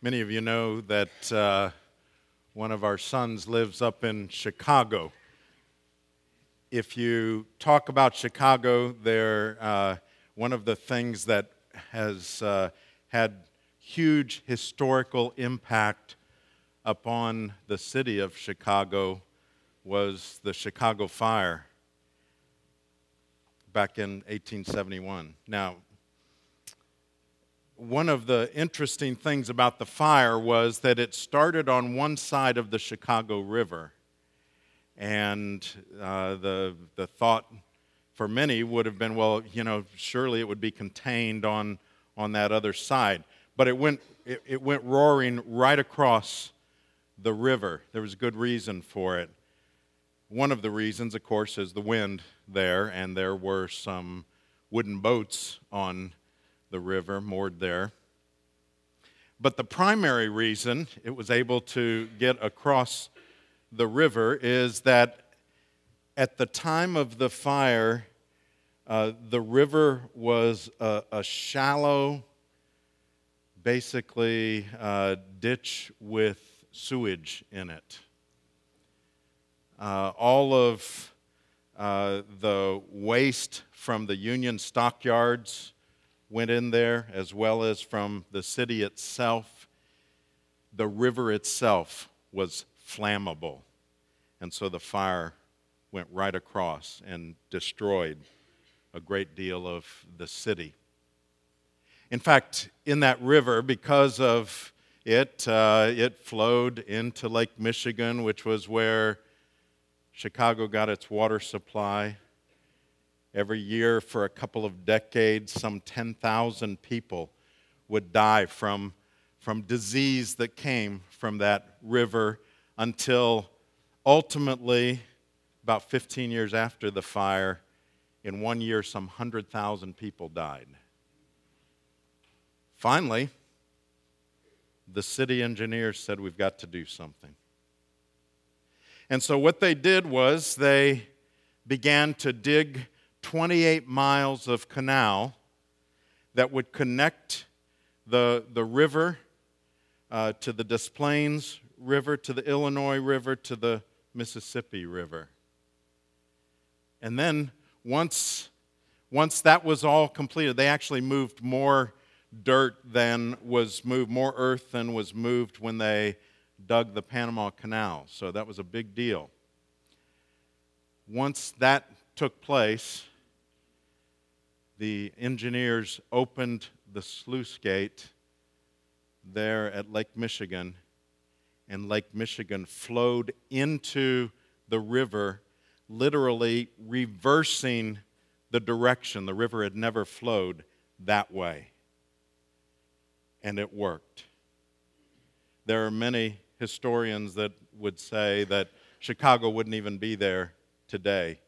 Many of you know that uh, one of our sons lives up in Chicago. If you talk about Chicago, there uh, one of the things that has uh, had huge historical impact upon the city of Chicago was the Chicago Fire back in 1871. Now, one of the interesting things about the fire was that it started on one side of the Chicago River. And uh, the, the thought for many would have been, well, you know, surely it would be contained on, on that other side. But it went, it, it went roaring right across the river. There was good reason for it. One of the reasons, of course, is the wind there, and there were some wooden boats on the river, moored there. But the primary reason it was able to get across the river is that at the time of the fire, uh, the river was a, a shallow, basically, uh, ditch with sewage in it. Uh, all of uh, the waste from the Union stockyards went in there, as well as from the city itself. The river itself was flammable. And so the fire went right across and destroyed a great deal of the city. In fact, in that river, because of it, uh, it flowed into Lake Michigan, which was where Chicago got its water supply. Every year for a couple of decades, some 10,000 people would die from, from disease that came from that river until ultimately, about 15 years after the fire, in one year, some 100,000 people died. Finally, the city engineers said, We've got to do something. And so, what they did was they began to dig 28 miles of canal that would connect the, the river uh, to the Des Plaines River, to the Illinois River, to the Mississippi River. And then once, once that was all completed, they actually moved more dirt than was moved, more earth than was moved when they dug the Panama Canal. So that was a big deal. Once that took place, the engineers opened the sluice gate there at Lake Michigan, and Lake Michigan flowed into the river, literally reversing the direction. The river had never flowed that way. And it worked. There are many historians that would say that Chicago wouldn't even be there today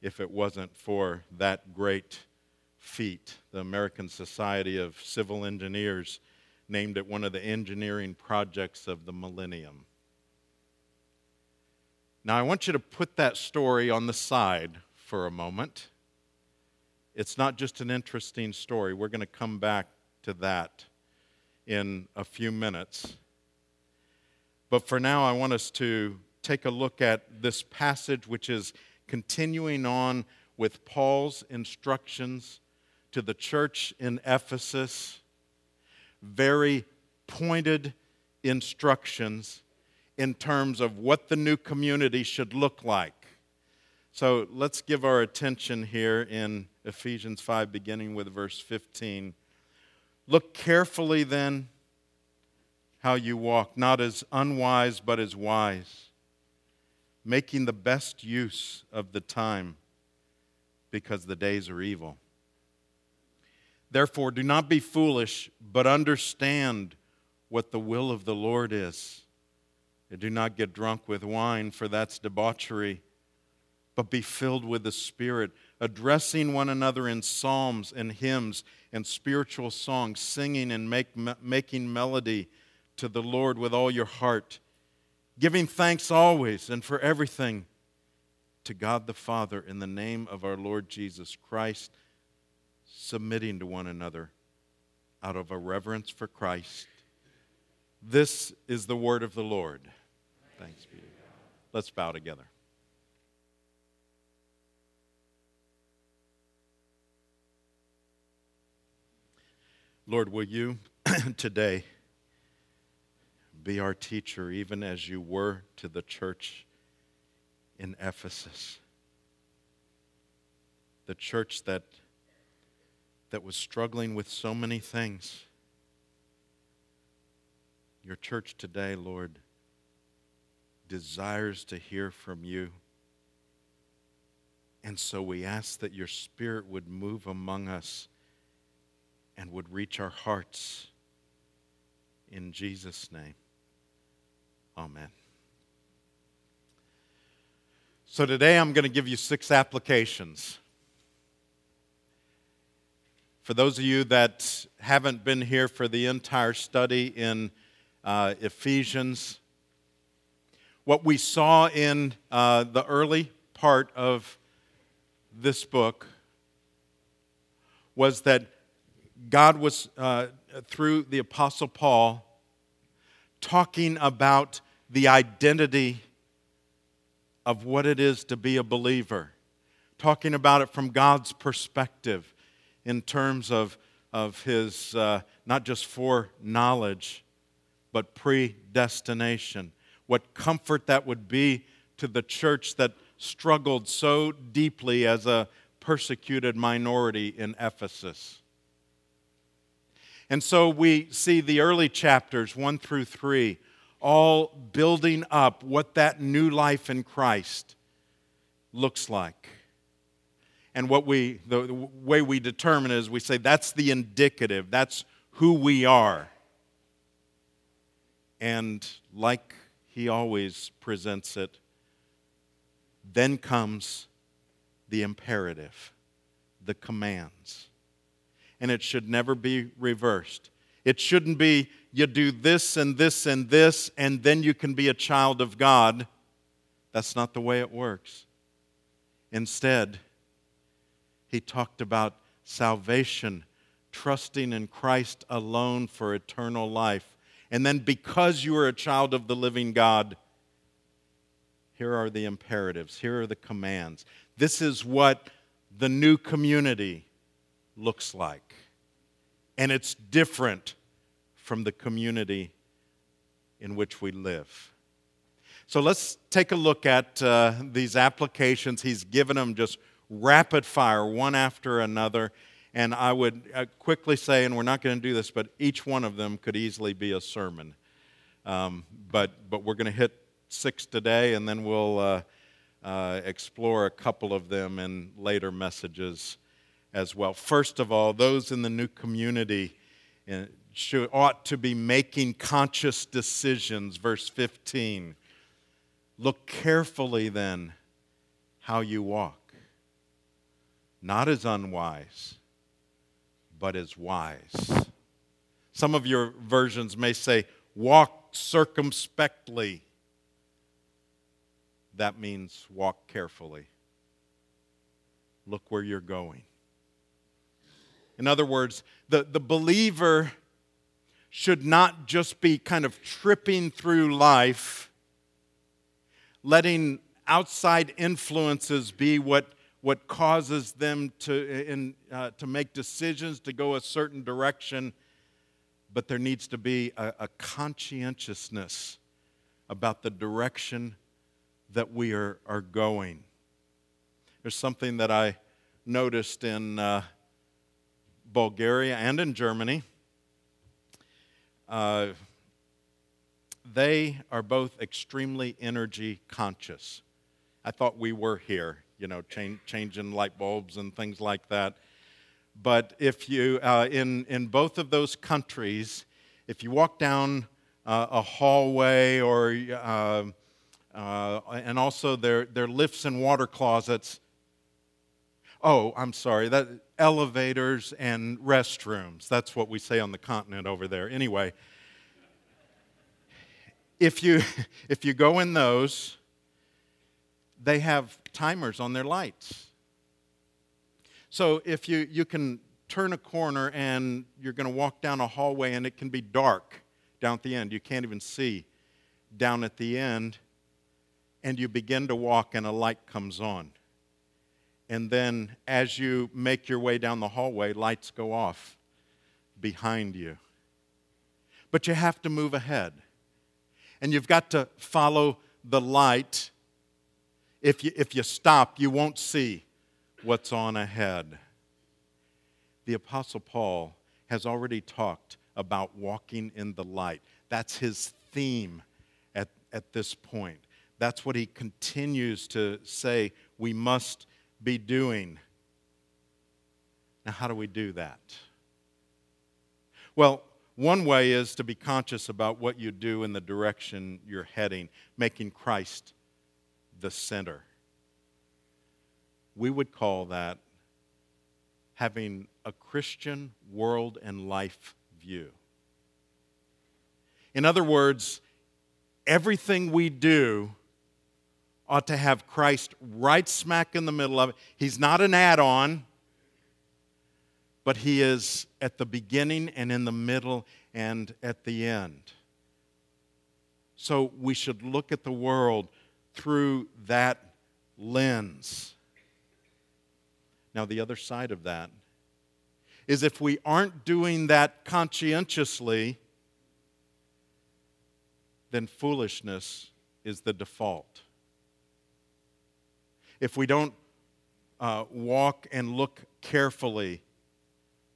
if it wasn't for that great feat. The American Society of Civil Engineers named it one of the engineering projects of the millennium. Now, I want you to put that story on the side for a moment. It's not just an interesting story. We're going to come back to that in a few minutes. But for now, I want us to take a look at this passage, which is continuing on with Paul's instructions to the church in Ephesus. Very pointed instructions in terms of what the new community should look like. So let's give our attention here in Ephesians 5, beginning with verse 15. Look carefully then how you walk, not as unwise, but as wise, making the best use of the time because the days are evil. Therefore, do not be foolish, but understand what the will of the Lord is. And do not get drunk with wine, for that's debauchery, but be filled with the Spirit, addressing one another in psalms and hymns and spiritual songs, singing and make, making melody to the Lord with all your heart, giving thanks always and for everything to God the Father in the name of our Lord Jesus Christ, submitting to one another out of a reverence for Christ. This is the word of the Lord. Thanks be. Let's bow together. Lord, will you today be our teacher, even as you were to the church in Ephesus? The church that, that was struggling with so many things. Your church today, Lord, desires to hear from you. And so we ask that your Spirit would move among us and would reach our hearts. In Jesus' name, amen. So today I'm going to give you six applications. For those of you that haven't been here for the entire study in uh, Ephesians, what we saw in uh, the early part of this book was that God was, uh, through the Apostle Paul, talking about the identity of what it is to be a believer, talking about it from God's perspective in terms of, of his uh, not just foreknowledge, but predestination. What comfort that would be to the church that struggled so deeply as a persecuted minority in Ephesus. And so we see the early chapters, 1 through 3, all building up what that new life in Christ looks like. And what we, the, way we determine is we say that's the indicative, that's who we are. And like he always presents it, then comes the imperative, the commands and it should never be reversed. It shouldn't be you do this and this and this, and then you can be a child of God. That's not the way it works. Instead, he talked about salvation, trusting in Christ alone for eternal life. And then, because you are a child of the living God, here are the imperatives, here are the commands. This is what the new community looks like. And it's different from the community in which we live. So let's take a look at uh, these applications. He's given them just rapid fire, one after another. And I would uh, quickly say, and we're not going to do this, but each one of them could easily be a sermon. Um, but, but we're going to hit six today, and then we'll uh, uh, explore a couple of them in later messages as well. First of all, those in the new community uh, should, ought to be making conscious decisions. Verse 15. Look carefully then how you walk, not as unwise, but as wise. Some of your versions may say, walk circumspectly. That means walk carefully. Look where you're going. In other words, the, the believer should not just be kind of tripping through life, letting outside influences be what, what causes them to, in, uh, to make decisions to go a certain direction, but there needs to be a, a conscientiousness about the direction that we are, are going. There's something that I noticed in. Uh, Bulgaria and in Germany. Uh, they are both extremely energy conscious. I thought we were here, you know, change, changing light bulbs and things like that. But if you, uh, in, in both of those countries, if you walk down uh, a hallway or, uh, uh, and also their, their lifts and water closets, oh, I'm sorry, that elevators and restrooms. That's what we say on the continent over there. Anyway, if you if you go in those, they have timers on their lights. So if you you can turn a corner and you're going to walk down a hallway and it can be dark down at the end. You can't even see down at the end. And you begin to walk, and a light comes on. And then, as you make your way down the hallway, lights go off behind you. But you have to move ahead. And you've got to follow the light. If you, if you stop, you won't see what's on ahead. The Apostle Paul has already talked about walking in the light. That's his theme at, at this point. That's what he continues to say we must be doing. Now, how do we do that? Well, one way is to be conscious about what you do in the direction you're heading, making Christ the center. We would call that having a Christian world and life view. In other words, everything we do ought to have Christ right smack in the middle of it. He's not an add on, but He is at the beginning and in the middle and at the end. So we should look at the world through that lens. Now, the other side of that is if we aren't doing that conscientiously, then foolishness is the default. If we don't uh, walk and look carefully,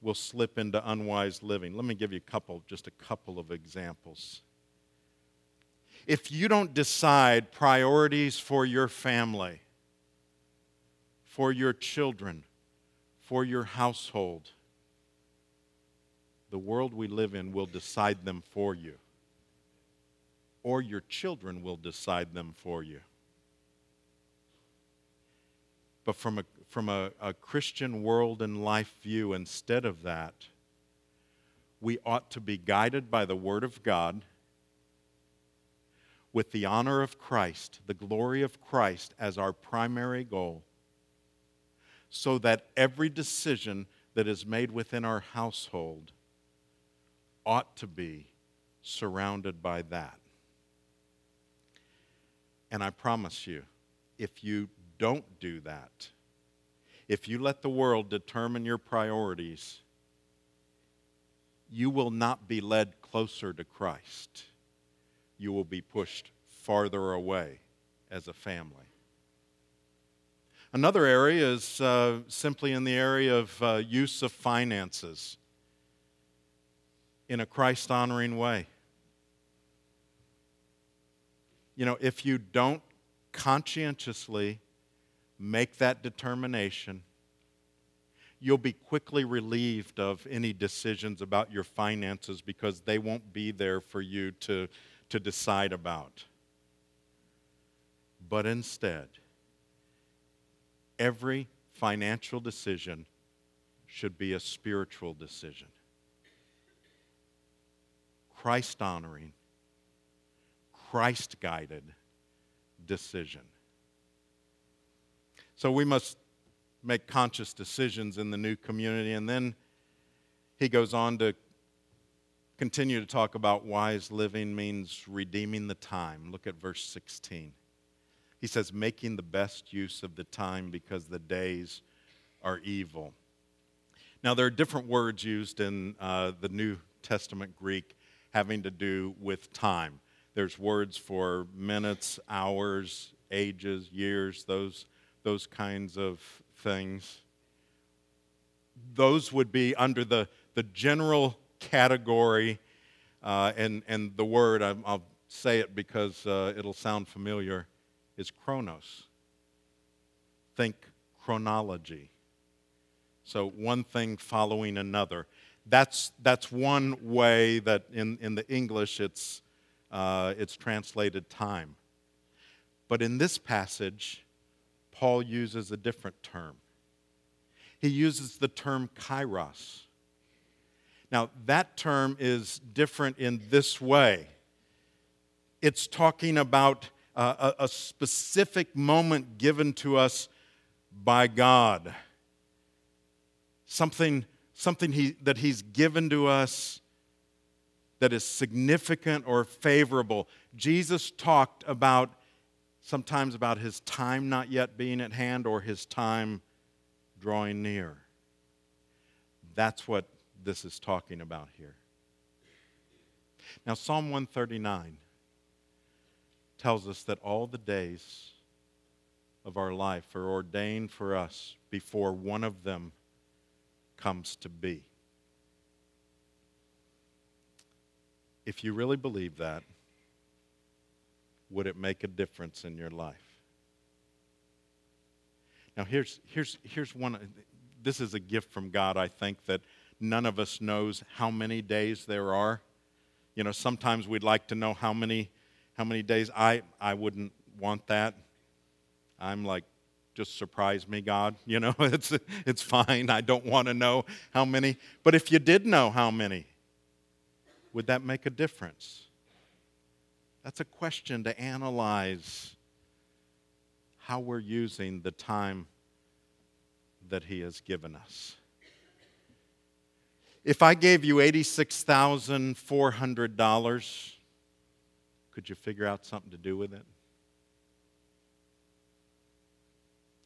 we'll slip into unwise living. Let me give you a couple, just a couple of examples. If you don't decide priorities for your family, for your children, for your household, the world we live in will decide them for you, or your children will decide them for you. But from a, from a, a Christian world and life view, instead of that, we ought to be guided by the Word of God with the honor of Christ, the glory of Christ as our primary goal, so that every decision that is made within our household ought to be surrounded by that. And I promise you, if you don't do that, if you let the world determine your priorities, you will not be led closer to Christ. You will be pushed farther away as a family. Another area is uh, simply in the area of uh, use of finances in a Christ honoring way. You know, if you don't conscientiously make that determination, you'll be quickly relieved of any decisions about your finances because they won't be there for you to, to decide about. But instead, every financial decision should be a spiritual decision. Christ honoring, Christ guided decision. So we must make conscious decisions in the new community. And then he goes on to continue to talk about wise living means redeeming the time. Look at verse 16. He says, making the best use of the time because the days are evil. Now, there are different words used in uh, the New Testament Greek having to do with time. There's words for minutes, hours, ages, years, those, those kinds of things. Those would be under the, the general category, uh, and, and the word, I, will say it because uh, it'll sound familiar, is chronos. Think chronology. So one thing following another that's, that's one way that in, in the English it's, uh, it's translated time. But in this passage, Paul uses a different term. He uses the term kairos. Now, that term is different in this way it's talking about uh, a, a specific moment given to us by God, something something he, that He's given to us that is significant or favorable. Jesus talked about sometimes about his time not yet being at hand or his time drawing near. That's what this is talking about here. Now, Psalm 139 tells us that all the days of our life are ordained for us before one of them comes to be. If you really believe that, would it make a difference in your life? Now, here's, here's, here's one. This is a gift from God, I think, that none of us knows how many days there are. You know, sometimes we'd like to know how many, how many days. I, I wouldn't want that. I'm like, just surprise me, God. You know, it's, it's fine. I don't want to know how many. But if you did know how many, would that make a difference? That's a question to analyze how we're using the time that He has given us. If I gave you $86,400, could you figure out something to do with it?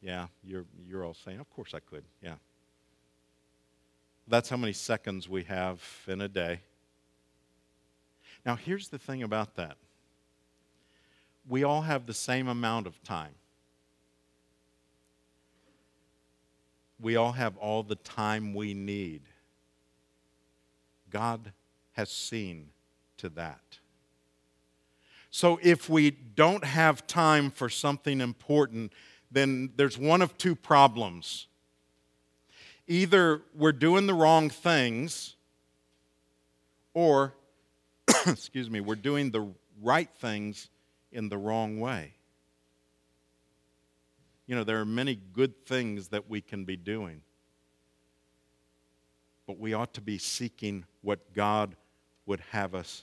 Yeah, you're, you're all saying, Of course I could. Yeah. That's how many seconds we have in a day. Now, here's the thing about that we all have the same amount of time. We all have all the time we need. God has seen to that. So if we don't have time for something important, then there's one of two problems. Either we're doing the wrong things, or excuse me, we're doing the right things in the wrong way. You know, there are many good things that we can be doing, but we ought to be seeking what God would have us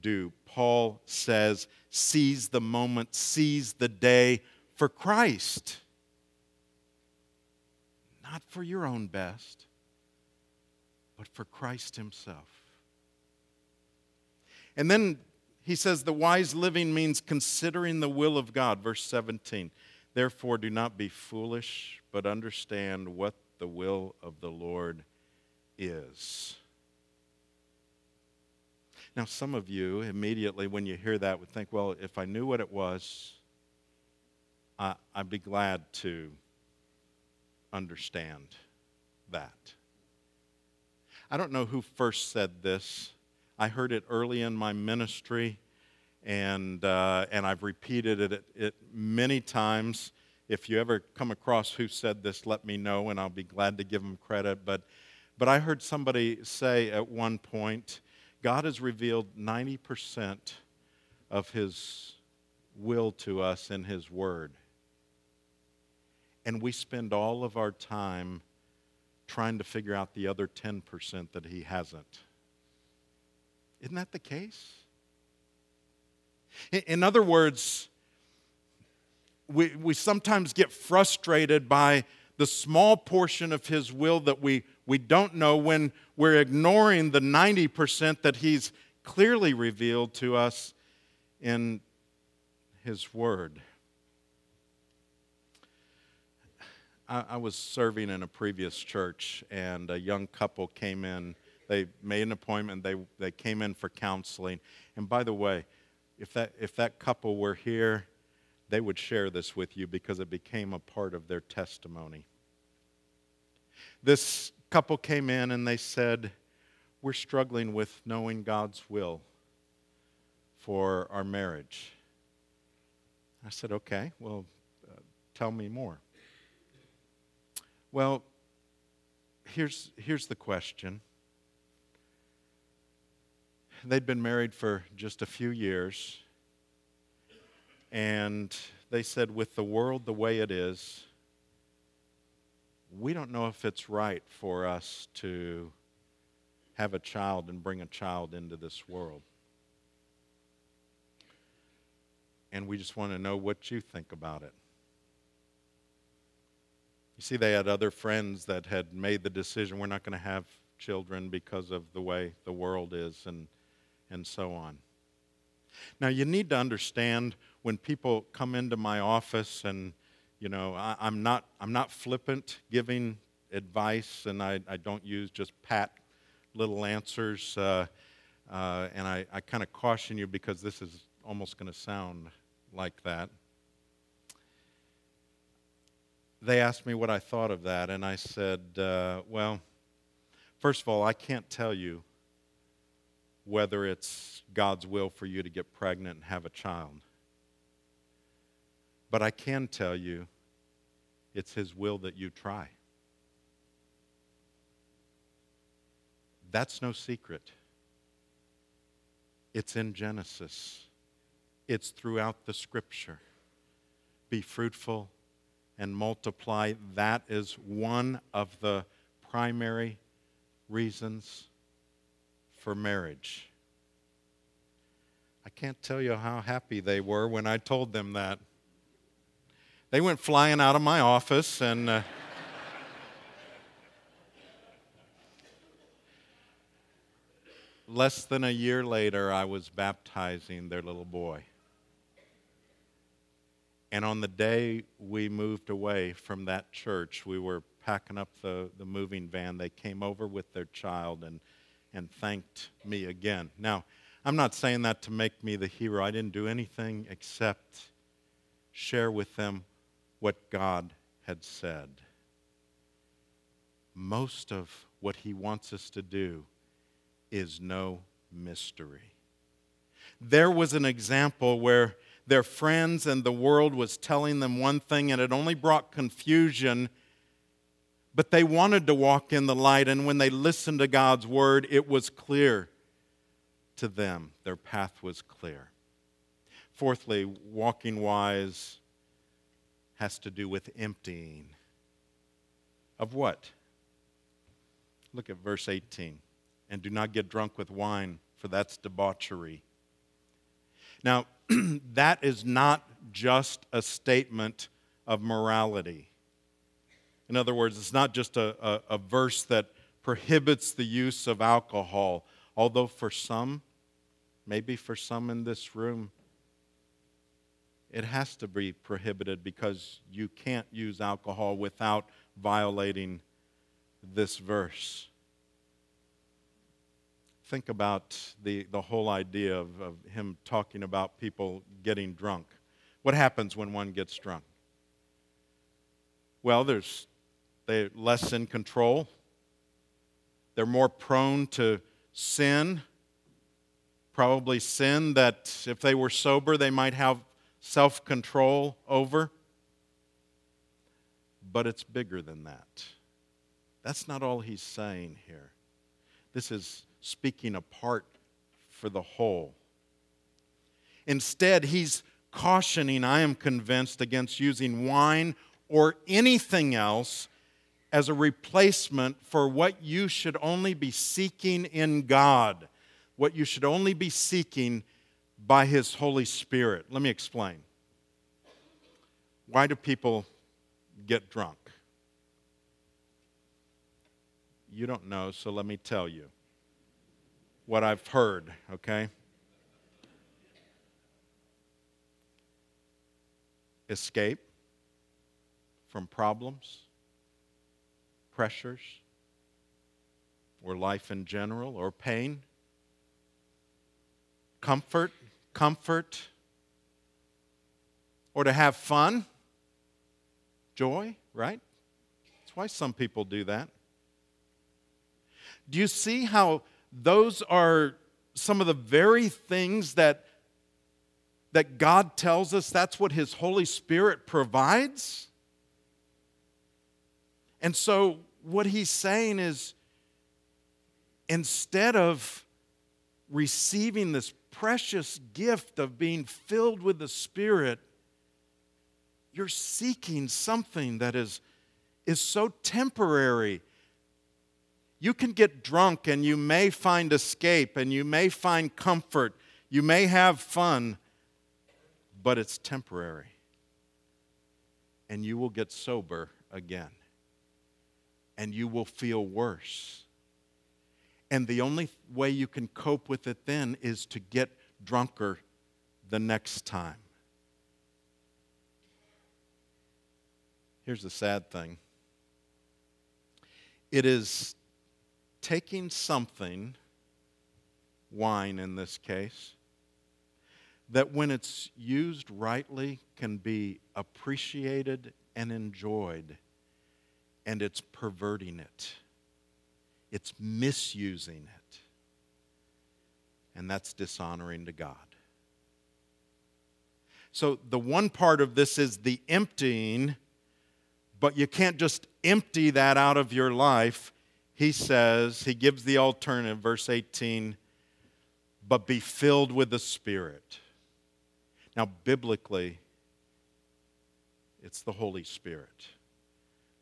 do. Paul says, seize the moment, seize the day for Christ, not for your own best, but for Christ Himself. And then he says the wise living means considering the will of God. Verse 17. Therefore, do not be foolish, but understand what the will of the Lord is. Now, some of you immediately, when you hear that, would think, well, if I knew what it was, I, would be glad to understand that. I don't know who first said this. I heard it early in my ministry, and, uh, and I've repeated it, it many times. If you ever come across who said this, let me know, and I'll be glad to give them credit. But, but I heard somebody say at one point God has revealed 90% of His will to us in His Word. And we spend all of our time trying to figure out the other 10% that He hasn't. Isn't that the case? In other words, we, we sometimes get frustrated by the small portion of His will that we, we don't know when we're ignoring the 90% that He's clearly revealed to us in His Word. I, I was serving in a previous church, and a young couple came in they made an appointment. They, they came in for counseling. And by the way, if that, if that couple were here, they would share this with you because it became a part of their testimony. This couple came in and they said, We're struggling with knowing God's will for our marriage. I said, Okay, well, uh, tell me more. Well, here's, here's the question they'd been married for just a few years. And they said, with the world the way it is, we don't know if it's right for us to have a child and bring a child into this world. And we just want to know what you think about it. You see, they had other friends that had made the decision we're not going to have children because of the way the world is. And and so on. Now, you need to understand when people come into my office and you know I, am not i'm not flippant giving advice and i, I don't use just pat little answers uh, uh, and i, I kind of caution you because this is almost going to sound like that. They asked me what i thought of that and i said uh, well first of all i can't tell you whether it's god's will for you to get pregnant and have a child but I can tell you it's His will that you try. That's no secret. It's in Genesis, it's throughout the scripture. Be fruitful and multiply. That is one of the primary reasons for marriage. I can't tell you how happy they were when I told them that. They went flying out of my office and. Uh, less than a year later, I was baptizing their little boy. And on the day we moved away from that church, we were packing up the, the moving van. They came over with their child and, and thanked me again. Now, I'm not saying that to make me the hero. I didn't do anything except share with them what God had said. Most of what He wants us to do is no mystery. There was an example where their friends and the world was telling them one thing and it only brought confusion but they wanted to walk in the light and when they listened to God's word it was clear to them their path was clear fourthly walking wise has to do with emptying. Of what? Look at verse 18. And do not get drunk with wine, for that's debauchery. Now, that is not just a statement of morality. In other words, it's not just a, a, a, verse that prohibits the use of alcohol, although for some, maybe for some in this room, it has to be prohibited because you can't use alcohol without violating this verse. Think about the, the whole idea of, of him talking about people getting drunk. What happens when one gets drunk? Well, there's, they're less in control. They're more prone to sin. Probably sin that if they were sober, they might have self control over. But it's bigger than that. That's not all he's saying here. This is speaking apart for the whole. Instead, he's cautioning, I am convinced, against using wine or anything else as a replacement for what you should only be seeking in God, what you should only be seeking by His Holy Spirit. Let me explain. Why do people get drunk? You don't know, so let me tell you what I've heard, okay? Escape from problems, pressures, or life in general, or pain. Comfort comfort, or to have fun, joy, right? That's why some people do that. Do you see how those are some of the very things that, that God tells us that's what His Holy Spirit provides? And so, what He's saying is instead of receiving this precious gift of being filled with the Spirit, you're seeking something that is, is so temporary. You can get drunk and you may find escape and you may find comfort. You may have fun, but it's temporary. And you will get sober again. And you will feel worse. And the only way you can cope with it then is to get drunker the next time. Here's the sad thing it is taking something, wine in this case, that when it's used rightly can be appreciated and enjoyed, and it's perverting it, it's misusing it, and that's dishonoring to God. So, the one part of this is the emptying but you can't just empty that out of your life. He says, he gives the alternative, verse 18, but be filled with the Spirit. Now, biblically, it's the Holy Spirit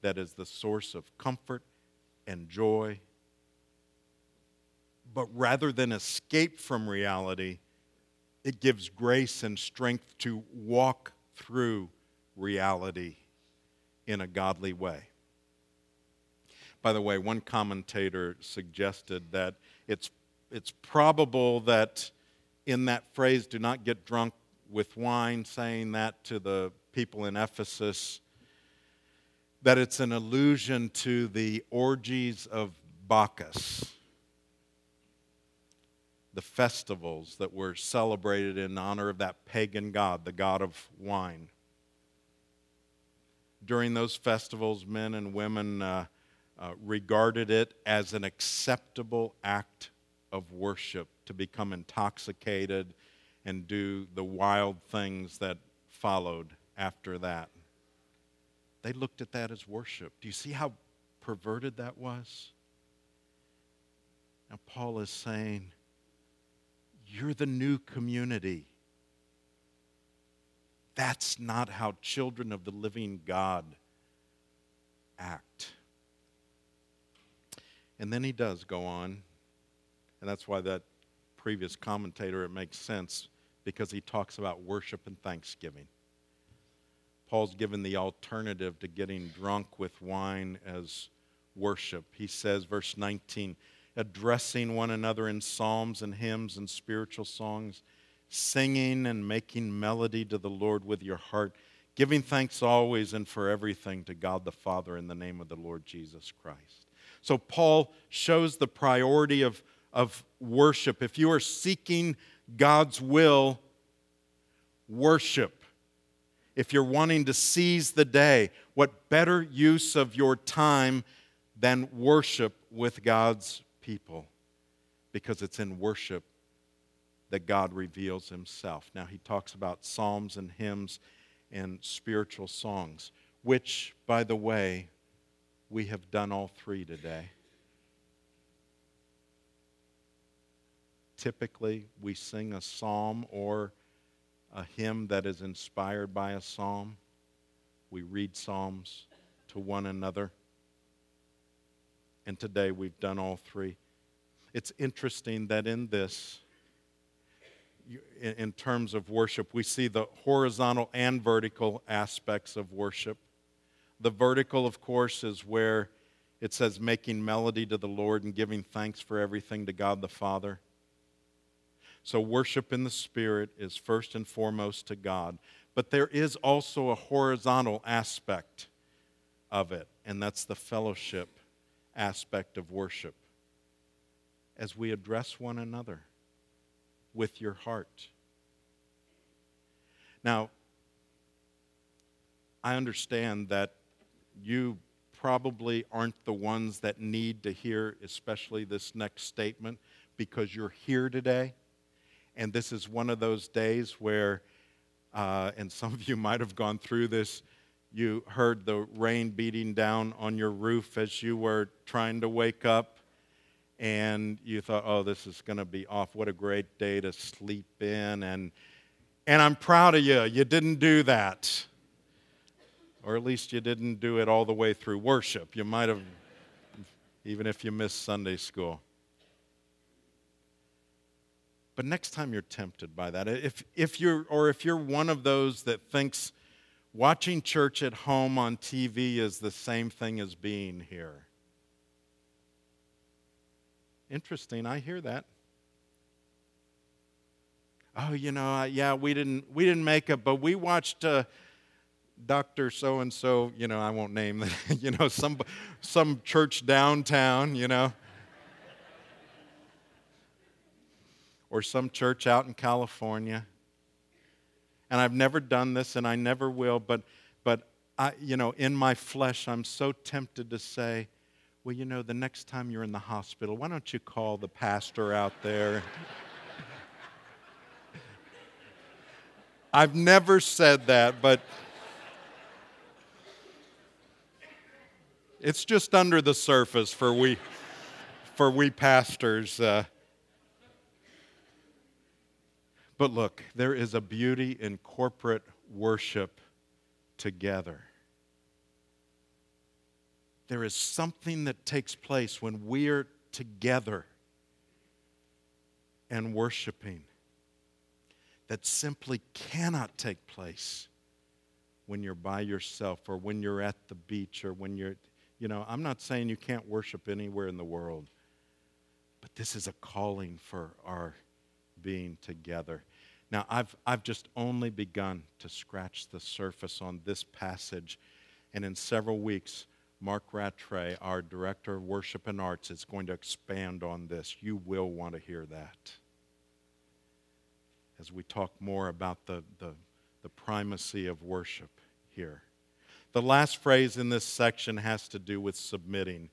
that is the source of comfort and joy. But rather than escape from reality, it gives grace and strength to walk through reality in a godly way. By the way, one commentator suggested that it's, it's probable that in that phrase, do not get drunk with wine, saying that to the people in Ephesus, that it's an allusion to the orgies of Bacchus, the festivals that were celebrated in honor of that pagan god, the god of wine during those festivals, men and women uh, uh, regarded it as an acceptable act of worship to become intoxicated and do the wild things that followed after that. They looked at that as worship. Do you see how perverted that was? Now, Paul is saying, You're the new community. That's not how children of the living God act. And then he does go on, and that's why that previous commentator, it makes sense because he talks about worship and thanksgiving. Paul's given the alternative to getting drunk with wine as worship. He says, verse 19, addressing one another in psalms and hymns and spiritual songs singing and making melody to the Lord with your heart, giving thanks always and for everything to God the Father in the name of the Lord Jesus Christ. So, Paul shows the priority of, of worship. If you are seeking God's will, worship. If you're wanting to seize the day, what better use of your time than worship with God's people? Because it's in worship that God reveals himself. Now, he talks about psalms and hymns and spiritual songs, which, by the way, we have done all three today. Typically, we sing a psalm or a hymn that is inspired by a psalm. We read psalms to one another. And today we've done all three. It's interesting that in this, in terms of worship. We see the horizontal and vertical aspects of worship. The vertical, of course, is where it says making melody to the Lord and giving thanks for everything to God the Father. So, worship in the Spirit is first and foremost to God. But there is also a horizontal aspect of it, and that's the fellowship aspect of worship as we address one another with your heart. Now, I understand that you probably aren't the ones that need to hear, especially this next statement, because you're here today. And this is one of those days where, uh, and some of you might have gone through this, you heard the rain beating down on your roof as you were trying to wake up and you thought, oh, this is going to be off. What a great day to sleep in. And, and I'm proud of you. You didn't do that. Or at least you didn't do it all the way through worship. You might have, even if you missed Sunday school. But next time you're tempted by that, if, if you're, or if you're one of those that thinks watching church at home on TV is the same thing as being here, interesting. I hear that. Oh, you know, yeah, we didn't we didn't make it, but we watched uh, Doctor So and So. You know, I won't name it. you know, some some church downtown. You know, or some church out in California. And I've never done this, and I never will. But but I, you know, in my flesh, I'm so tempted to say, well, you know, the next time you're in the hospital, why don't you call the pastor out there? I've never said that, but it's just under the surface for we, for we pastors. Uh, but look, there is a beauty in corporate worship together. There is something that takes place when we're together and worshiping that simply cannot take place when you're by yourself or when you're at the beach or when you're, you know, I'm not saying you can't worship anywhere in the world, but this is a calling for our being together. Now, I've, I've just only begun to scratch the surface on this passage, and in several weeks, Mark Rattray, our Director of Worship and Arts, is going to expand on this. You will want to hear that as we talk more about the, the, the primacy of worship here. The last phrase in this section has to do with submitting.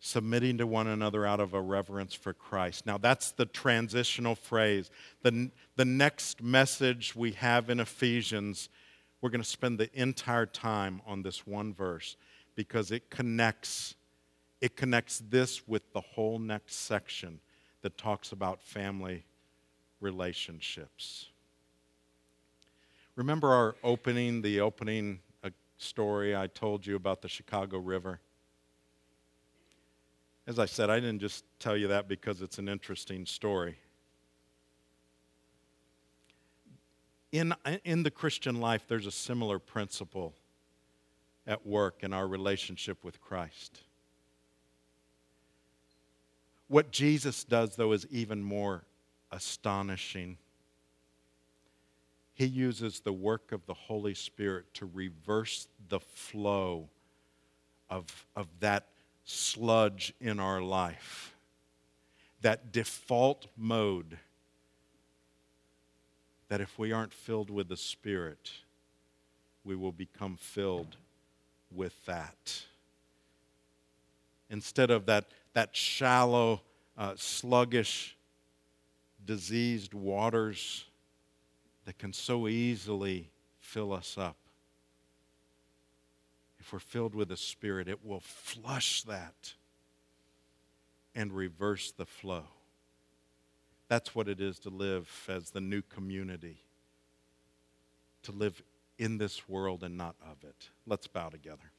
Submitting to one another out of a reverence for Christ. Now, that's the transitional phrase. The, the next message we have in Ephesians, we're going to spend the entire time on this one verse because it connects it connects this with the whole next section that talks about family relationships. Remember our opening, the opening uh, story I told you about the Chicago River? As I said, I didn't just tell you that because it's an interesting story. In, in the Christian life, there's a similar principle at work in our relationship with Christ. What Jesus does, though, is even more astonishing. He uses the work of the Holy Spirit to reverse the flow of, of that sludge in our life, that default mode that if we aren't filled with the Spirit, we will become filled with that. Instead of that, that shallow, uh, sluggish diseased waters that can so easily fill us up. If we're filled with the Spirit, it will flush that and reverse the flow. That's what it is to live as the new community, to live in this world and not of it. Let's bow together.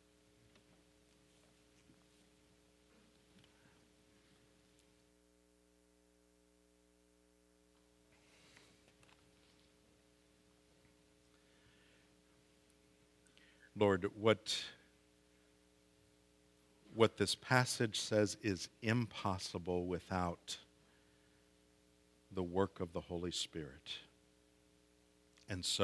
Lord, what, what this passage says is impossible without the work of the Holy Spirit. And so